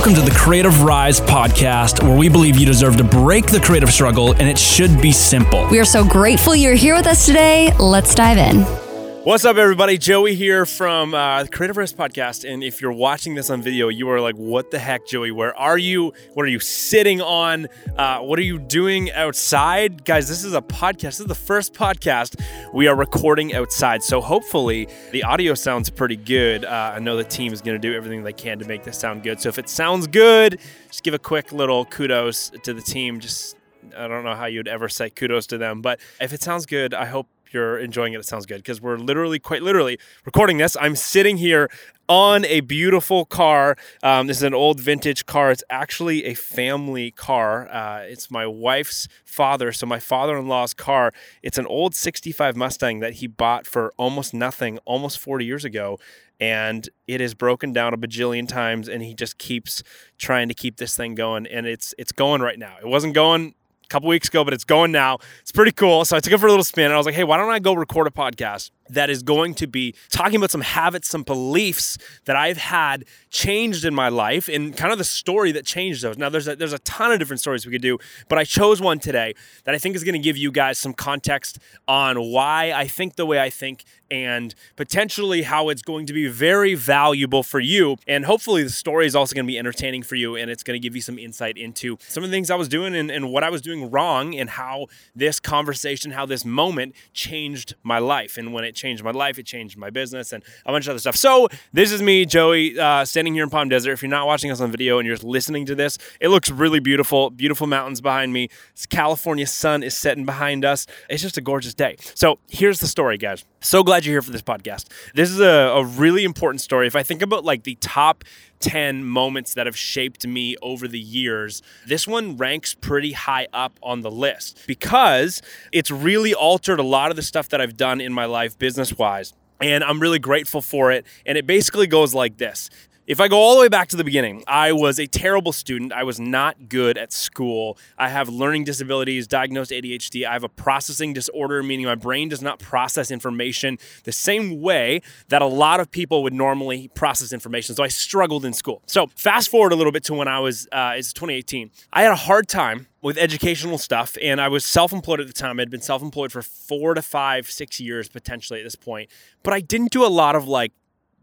Welcome to the Creative Rise podcast, where we believe you deserve to break the creative struggle and it should be simple. We are so grateful you're here with us today. Let's dive in. What's up, everybody? Joey here from uh, the Creative Rest podcast. And if you're watching this on video, you are like, what the heck, Joey? Where are you? What are you sitting on? Uh, what are you doing outside? Guys, this is a podcast. This is the first podcast we are recording outside. So hopefully the audio sounds pretty good. Uh, I know the team is going to do everything they can to make this sound good. So if it sounds good, just give a quick little kudos to the team. Just I don't know how you'd ever say kudos to them, but if it sounds good, I hope you're enjoying it. It sounds good because we're literally, quite literally, recording this. I'm sitting here on a beautiful car. Um, this is an old vintage car. It's actually a family car. Uh, it's my wife's father, so my father in law's car. It's an old 65 Mustang that he bought for almost nothing almost 40 years ago. And it is broken down a bajillion times, and he just keeps trying to keep this thing going. And it's it's going right now. It wasn't going couple weeks ago, but it's going now. It's pretty cool. So I took it for a little spin and I was like, hey, why don't I go record a podcast that is going to be talking about some habits, some beliefs that I've had changed in my life and kind of the story that changed those. Now, there's a, there's a ton of different stories we could do, but I chose one today that I think is going to give you guys some context on why I think the way I think and potentially how it's going to be very valuable for you. And hopefully, the story is also going to be entertaining for you and it's going to give you some insight into some of the things I was doing and, and what I was doing wrong and how this conversation, how this moment changed my life. And when it changed my life, it changed my business and a bunch of other stuff. So, this is me, Joey, uh, standing here in Palm Desert. If you're not watching us on video and you're just listening to this, it looks really beautiful. Beautiful mountains behind me. California sun is setting behind us. It's just a gorgeous day. So, here's the story, guys. So glad you're here for this podcast. This is a, a really important story. If I think about like the top 10 moments that have shaped me over the years, this one ranks pretty high up on the list because it's really altered a lot of the stuff that I've done in my life business wise. And I'm really grateful for it. And it basically goes like this if I go all the way back to the beginning, I was a terrible student. I was not good at school. I have learning disabilities, diagnosed ADHD. I have a processing disorder, meaning my brain does not process information the same way that a lot of people would normally process information. So I struggled in school. So fast forward a little bit to when I was, uh, it's 2018. I had a hard time with educational stuff and I was self-employed at the time. I'd been self-employed for four to five, six years potentially at this point. But I didn't do a lot of like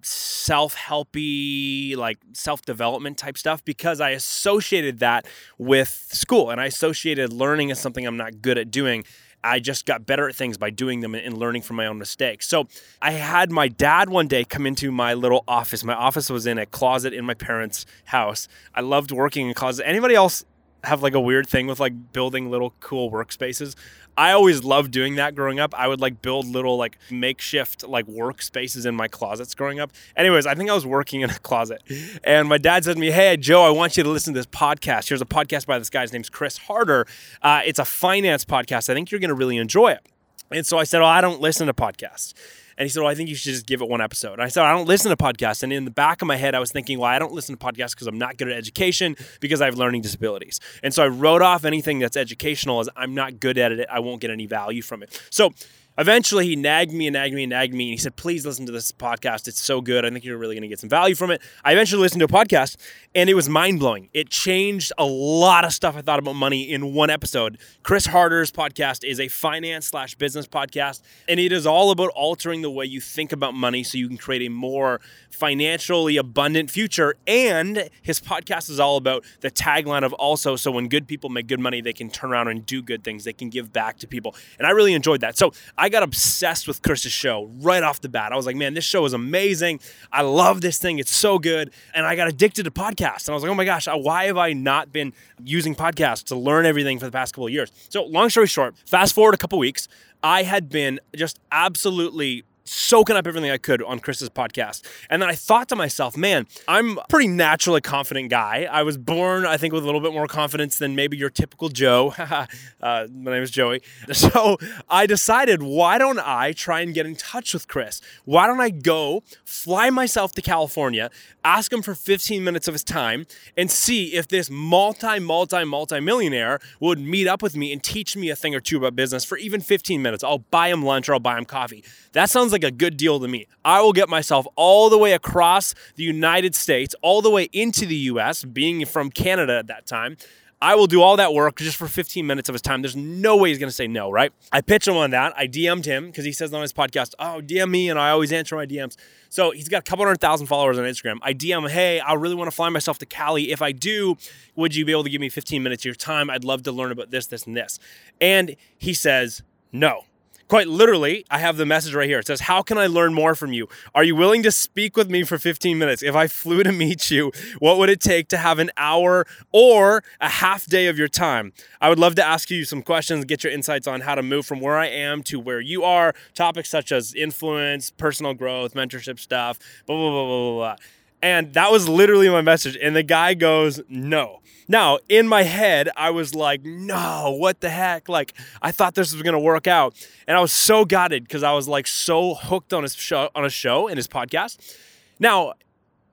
self-helpy like self-development type stuff because I associated that with school and I associated learning as something I'm not good at doing. I just got better at things by doing them and learning from my own mistakes. So I had my dad one day come into my little office. My office was in a closet in my parents' house. I loved working in closets. Anybody else have like a weird thing with like building little cool workspaces. I always loved doing that growing up. I would like build little like makeshift like workspaces in my closets growing up. Anyways, I think I was working in a closet and my dad said to me, Hey, Joe, I want you to listen to this podcast. Here's a podcast by this guy's name's Chris Harder. Uh, it's a finance podcast. I think you're going to really enjoy it. And so I said, Oh, I don't listen to podcasts. And he said, Well, I think you should just give it one episode. And I said, I don't listen to podcasts. And in the back of my head, I was thinking, Well, I don't listen to podcasts because I'm not good at education because I have learning disabilities. And so I wrote off anything that's educational as I'm not good at it. I won't get any value from it. So Eventually, he nagged me and nagged me and nagged me. And he said, Please listen to this podcast. It's so good. I think you're really going to get some value from it. I eventually listened to a podcast and it was mind blowing. It changed a lot of stuff I thought about money in one episode. Chris Harder's podcast is a finance slash business podcast, and it is all about altering the way you think about money so you can create a more financially abundant future. And his podcast is all about the tagline of also so when good people make good money, they can turn around and do good things, they can give back to people. And I really enjoyed that. So I I got obsessed with Chris's show right off the bat. I was like, man, this show is amazing. I love this thing. It's so good. And I got addicted to podcasts. And I was like, oh my gosh, why have I not been using podcasts to learn everything for the past couple of years? So, long story short, fast forward a couple weeks, I had been just absolutely soaking up everything I could on Chris's podcast. And then I thought to myself, man, I'm a pretty naturally confident guy. I was born, I think, with a little bit more confidence than maybe your typical Joe. uh, my name is Joey. So I decided, why don't I try and get in touch with Chris? Why don't I go fly myself to California, ask him for 15 minutes of his time, and see if this multi, multi, multi millionaire would meet up with me and teach me a thing or two about business for even 15 minutes? I'll buy him lunch or I'll buy him coffee. That sounds like like a good deal to me. I will get myself all the way across the United States, all the way into the US, being from Canada at that time. I will do all that work just for 15 minutes of his time. There's no way he's going to say no, right? I pitch him on that. I DM'd him because he says on his podcast, Oh, DM me. And I always answer my DMs. So he's got a couple hundred thousand followers on Instagram. I DM him, Hey, I really want to fly myself to Cali. If I do, would you be able to give me 15 minutes of your time? I'd love to learn about this, this, and this. And he says, No. Quite literally, I have the message right here. It says, How can I learn more from you? Are you willing to speak with me for 15 minutes? If I flew to meet you, what would it take to have an hour or a half day of your time? I would love to ask you some questions, get your insights on how to move from where I am to where you are, topics such as influence, personal growth, mentorship stuff, blah, blah, blah, blah, blah. And that was literally my message. And the guy goes, No. Now, in my head, I was like, No, what the heck? Like, I thought this was gonna work out. And I was so gutted because I was like so hooked on his show on a show and his podcast. Now,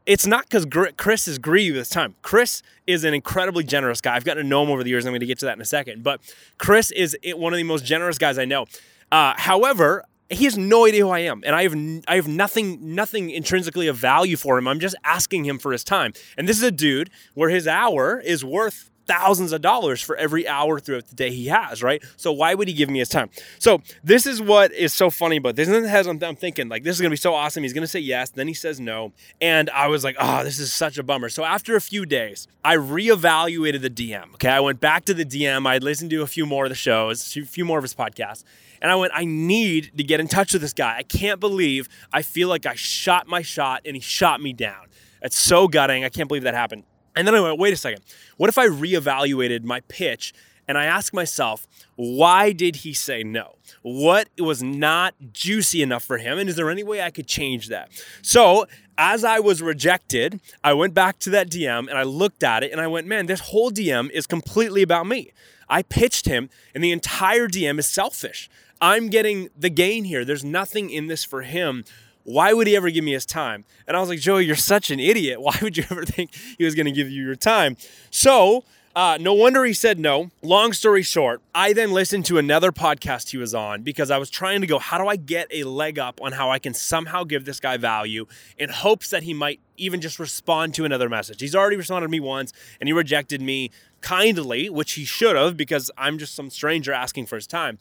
it's not because Chris is greedy this time. Chris is an incredibly generous guy. I've gotten to know him over the years. I'm going to get to that in a second. But Chris is one of the most generous guys I know. Uh, however, he has no idea who I am, and I have I have nothing nothing intrinsically of value for him. I'm just asking him for his time, and this is a dude where his hour is worth thousands of dollars for every hour throughout the day he has, right? So why would he give me his time? So this is what is so funny about this. And has I'm, I'm thinking like this is gonna be so awesome. He's gonna say yes, then he says no, and I was like, oh, this is such a bummer. So after a few days, I reevaluated the DM. Okay, I went back to the DM. I listened to a few more of the shows, a few more of his podcasts, and I went, I need to get in touch with this guy. I can't believe I feel like I shot my shot and he shot me down. It's so gutting. I can't believe that happened. And then I went, wait a second. What if I reevaluated my pitch and I asked myself, why did he say no? What was not juicy enough for him? And is there any way I could change that? So, as I was rejected, I went back to that DM and I looked at it and I went, man, this whole DM is completely about me. I pitched him, and the entire DM is selfish. I'm getting the gain here. There's nothing in this for him. Why would he ever give me his time? And I was like, Joey, you're such an idiot. Why would you ever think he was going to give you your time? So, uh, no wonder he said no. Long story short, I then listened to another podcast he was on because I was trying to go, how do I get a leg up on how I can somehow give this guy value in hopes that he might even just respond to another message? He's already responded to me once and he rejected me kindly, which he should have because I'm just some stranger asking for his time.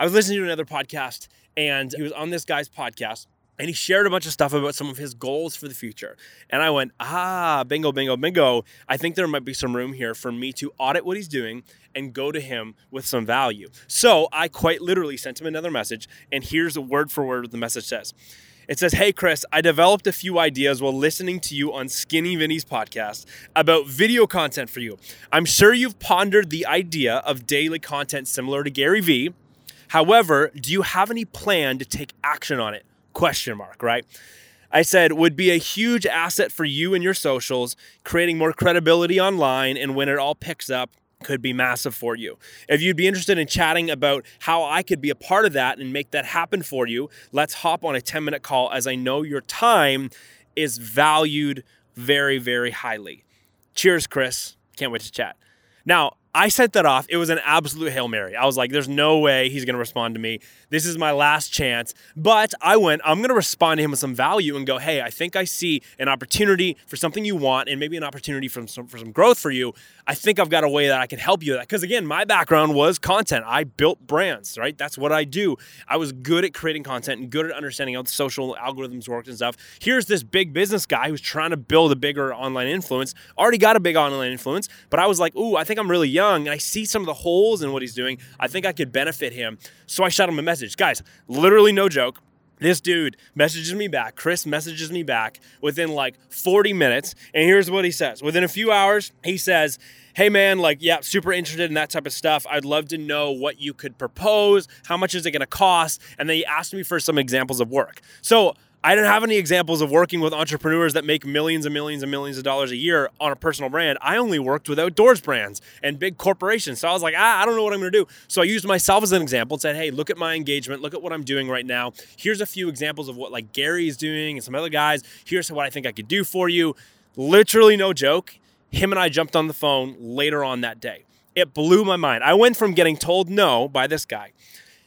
I was listening to another podcast and he was on this guy's podcast and he shared a bunch of stuff about some of his goals for the future. And I went, ah, bingo, bingo, bingo. I think there might be some room here for me to audit what he's doing and go to him with some value. So I quite literally sent him another message, and here's a word for word what the message says. It says, Hey, Chris, I developed a few ideas while listening to you on Skinny Vinny's podcast about video content for you. I'm sure you've pondered the idea of daily content similar to Gary Vee However, do you have any plan to take action on it? Question mark, right? I said would be a huge asset for you and your socials, creating more credibility online and when it all picks up, could be massive for you. If you'd be interested in chatting about how I could be a part of that and make that happen for you, let's hop on a 10 minute call as I know your time is valued very, very highly. Cheers, Chris. Can't wait to chat. Now, I sent that off. It was an absolute Hail Mary. I was like, there's no way he's going to respond to me. This is my last chance. But I went, I'm going to respond to him with some value and go, hey, I think I see an opportunity for something you want and maybe an opportunity for some, for some growth for you. I think I've got a way that I can help you with that. Because again, my background was content. I built brands, right? That's what I do. I was good at creating content and good at understanding how the social algorithms worked and stuff. Here's this big business guy who's trying to build a bigger online influence, already got a big online influence, but I was like, ooh, I think I'm really young and I see some of the holes in what he's doing. I think I could benefit him. So I shot him a message. Guys, literally no joke. This dude messages me back. Chris messages me back within like 40 minutes. And here's what he says. Within a few hours, he says, Hey man, like, yeah, super interested in that type of stuff. I'd love to know what you could propose. How much is it going to cost? And then he asked me for some examples of work. So I didn't have any examples of working with entrepreneurs that make millions and millions and millions of dollars a year on a personal brand. I only worked with outdoors brands and big corporations. So I was like, ah, I don't know what I'm going to do. So I used myself as an example and said, hey, look at my engagement. Look at what I'm doing right now. Here's a few examples of what like Gary is doing and some other guys. Here's what I think I could do for you. Literally, no joke. Him and I jumped on the phone later on that day. It blew my mind. I went from getting told no by this guy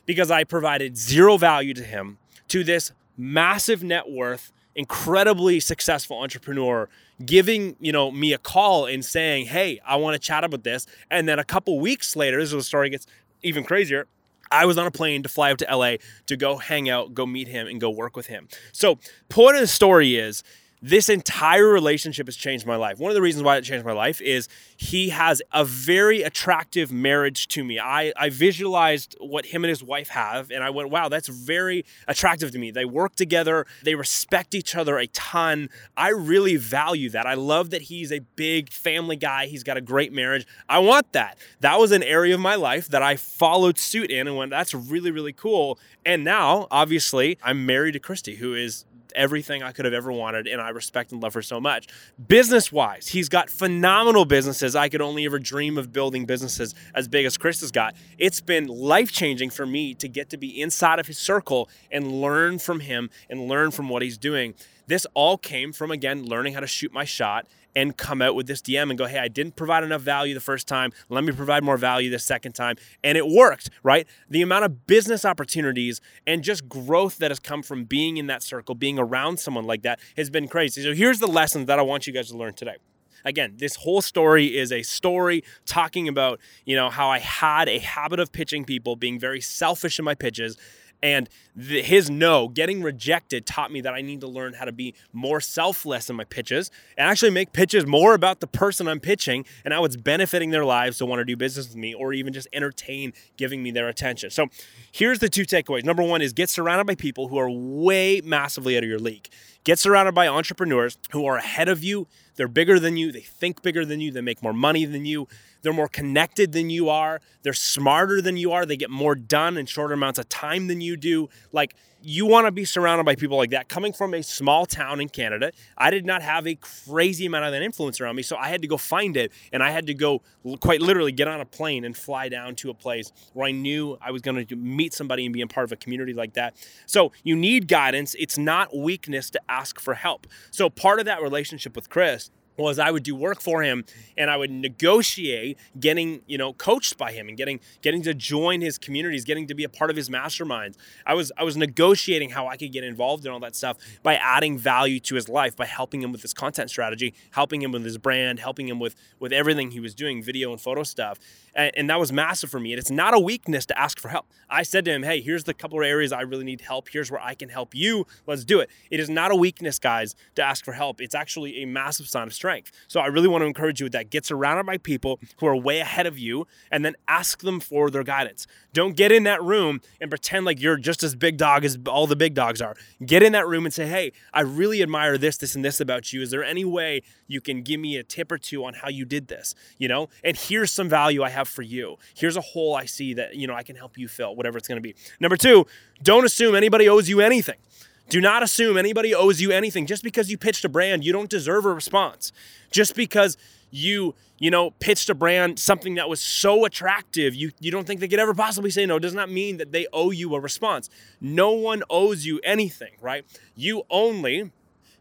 because I provided zero value to him to this massive net worth, incredibly successful entrepreneur giving you know me a call and saying hey i want to chat about this and then a couple weeks later this is where the story gets even crazier I was on a plane to fly out to LA to go hang out, go meet him, and go work with him. So, point of the story is this entire relationship has changed my life. One of the reasons why it changed my life is he has a very attractive marriage to me. I, I visualized what him and his wife have, and I went, wow, that's very attractive to me. They work together, they respect each other a ton. I really value that. I love that he's a big family guy, he's got a great marriage. I want that. That was an area of my life that I followed suit in and went, that's really, really cool. And now, obviously, I'm married to Christy, who is everything I could have ever wanted, and I respect and love her so much. Business wise, he's got phenomenal businesses. I could only ever dream of building businesses as big as Chris has got. It's been life changing for me to get to be inside of his circle and learn from him and learn from what he's doing. This all came from, again, learning how to shoot my shot and come out with this DM and go, hey, I didn't provide enough value the first time. Let me provide more value the second time. And it worked, right? The amount of business opportunities and just growth that has come from being in that circle, being around someone like that has been crazy. So here's the lesson that I want you guys to learn today again this whole story is a story talking about you know how i had a habit of pitching people being very selfish in my pitches and the, his no, getting rejected, taught me that I need to learn how to be more selfless in my pitches and actually make pitches more about the person I'm pitching and how it's benefiting their lives to want to do business with me or even just entertain giving me their attention. So here's the two takeaways. Number one is get surrounded by people who are way massively out of your league. Get surrounded by entrepreneurs who are ahead of you. They're bigger than you. They think bigger than you. They make more money than you. They're more connected than you are. They're smarter than you are. They get more done in shorter amounts of time than you do. Like, you want to be surrounded by people like that. Coming from a small town in Canada, I did not have a crazy amount of that influence around me. So I had to go find it. And I had to go quite literally get on a plane and fly down to a place where I knew I was going to meet somebody and be a part of a community like that. So you need guidance. It's not weakness to ask for help. So part of that relationship with Chris was I would do work for him and I would negotiate getting, you know, coached by him and getting getting to join his communities, getting to be a part of his masterminds. I was I was negotiating how I could get involved in all that stuff by adding value to his life, by helping him with his content strategy, helping him with his brand, helping him with with everything he was doing, video and photo stuff. And, and that was massive for me. And it's not a weakness to ask for help. I said to him, "Hey, here's the couple of areas I really need help. Here's where I can help you. Let's do it." It is not a weakness, guys, to ask for help. It's actually a massive sign of strength. So I really want to encourage you with that. Get surrounded by people who are way ahead of you and then ask them for their guidance. Don't get in that room and pretend like you're just as big dog as all the big dogs are. Get in that room and say, hey, I really admire this, this, and this about you. Is there any way you can give me a tip or two on how you did this? You know, and here's some value I have for you. Here's a hole I see that, you know, I can help you fill, whatever it's going to be. Number two, don't assume anybody owes you anything. Do not assume anybody owes you anything. Just because you pitched a brand, you don't deserve a response. Just because you, you know, pitched a brand something that was so attractive, you, you don't think they could ever possibly say no, does not mean that they owe you a response. No one owes you anything, right? You only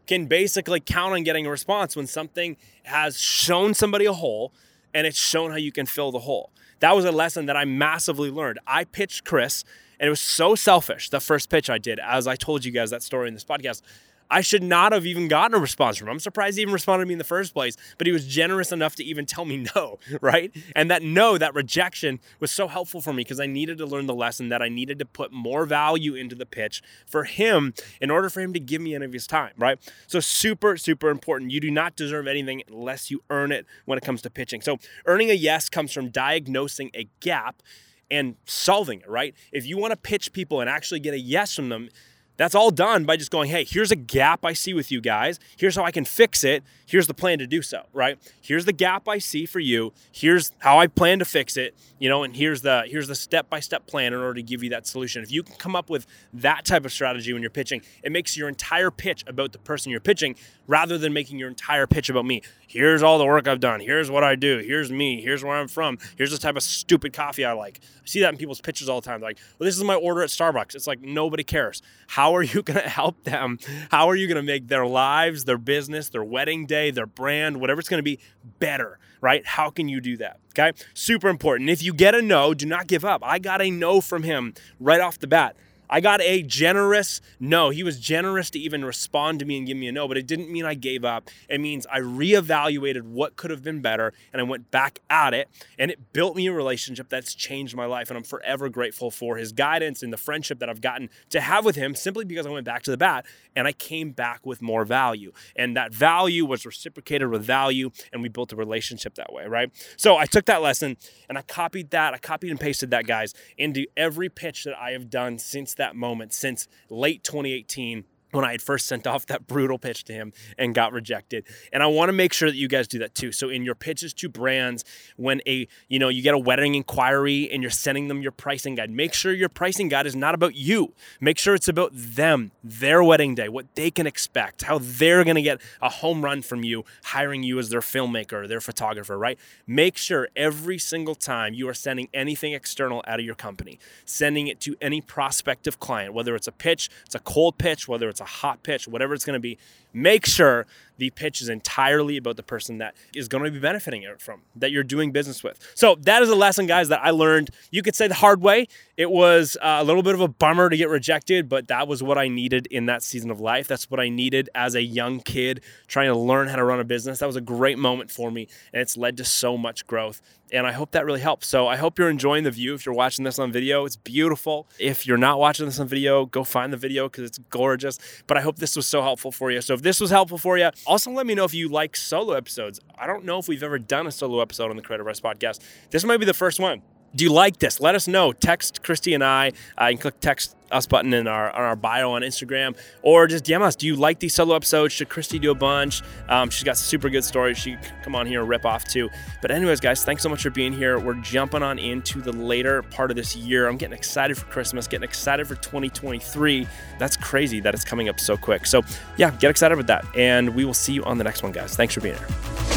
can basically count on getting a response when something has shown somebody a hole and it's shown how you can fill the hole. That was a lesson that I massively learned. I pitched Chris and it was so selfish, the first pitch I did, as I told you guys that story in this podcast. I should not have even gotten a response from him. I'm surprised he even responded to me in the first place, but he was generous enough to even tell me no, right? And that no, that rejection was so helpful for me because I needed to learn the lesson that I needed to put more value into the pitch for him in order for him to give me any of his time, right? So super, super important. You do not deserve anything unless you earn it when it comes to pitching. So earning a yes comes from diagnosing a gap and solving it, right? If you want to pitch people and actually get a yes from them, that's all done by just going, hey, here's a gap I see with you guys. Here's how I can fix it. Here's the plan to do so, right? Here's the gap I see for you. Here's how I plan to fix it, you know, and here's the here's the step-by-step plan in order to give you that solution. If you can come up with that type of strategy when you're pitching, it makes your entire pitch about the person you're pitching rather than making your entire pitch about me. Here's all the work I've done. Here's what I do. Here's me. Here's where I'm from. Here's the type of stupid coffee I like. I see that in people's pitches all the time. They're like, well, this is my order at Starbucks. It's like nobody cares. How are you going to help them? How are you going to make their lives, their business, their wedding day, their brand, whatever it's going to be, better? Right? How can you do that? Okay. Super important. If you get a no, do not give up. I got a no from him right off the bat. I got a generous no. He was generous to even respond to me and give me a no, but it didn't mean I gave up. It means I reevaluated what could have been better and I went back at it and it built me a relationship that's changed my life. And I'm forever grateful for his guidance and the friendship that I've gotten to have with him simply because I went back to the bat and I came back with more value. And that value was reciprocated with value and we built a relationship that way, right? So I took that lesson and I copied that. I copied and pasted that, guys, into every pitch that I have done since that moment, since late 2018 when I had first sent off that brutal pitch to him and got rejected. And I want to make sure that you guys do that too. So in your pitches to brands, when a you know you get a wedding inquiry and you're sending them your pricing guide, make sure your pricing guide is not about you. Make sure it's about them, their wedding day, what they can expect, how they're going to get a home run from you hiring you as their filmmaker, their photographer, right? Make sure every single time you are sending anything external out of your company, sending it to any prospective client, whether it's a pitch, it's a cold pitch, whether it's a hot pitch, whatever it's going to be, make sure the pitch is entirely about the person that is going to be benefiting it from, that you're doing business with. So that is a lesson, guys, that I learned. You could say the hard way. It was uh, a little bit of a bummer to get rejected, but that was what I needed in that season of life. That's what I needed as a young kid trying to learn how to run a business. That was a great moment for me, and it's led to so much growth. And I hope that really helps. So I hope you're enjoying the view. If you're watching this on video, it's beautiful. If you're not watching this on video, go find the video because it's gorgeous. But I hope this was so helpful for you. So if this was helpful for you, also let me know if you like solo episodes. I don't know if we've ever done a solo episode on the Creative Rest podcast. This might be the first one. Do you like this? Let us know. Text Christy and I. Uh, you can click text us button in our, on our bio on Instagram, or just DM us. Do you like these solo episodes? Should Christy do a bunch? Um, she's got super good stories. She come on here and rip off too. But anyways, guys, thanks so much for being here. We're jumping on into the later part of this year. I'm getting excited for Christmas, getting excited for 2023. That's crazy that it's coming up so quick. So yeah, get excited with that, and we will see you on the next one, guys. Thanks for being here.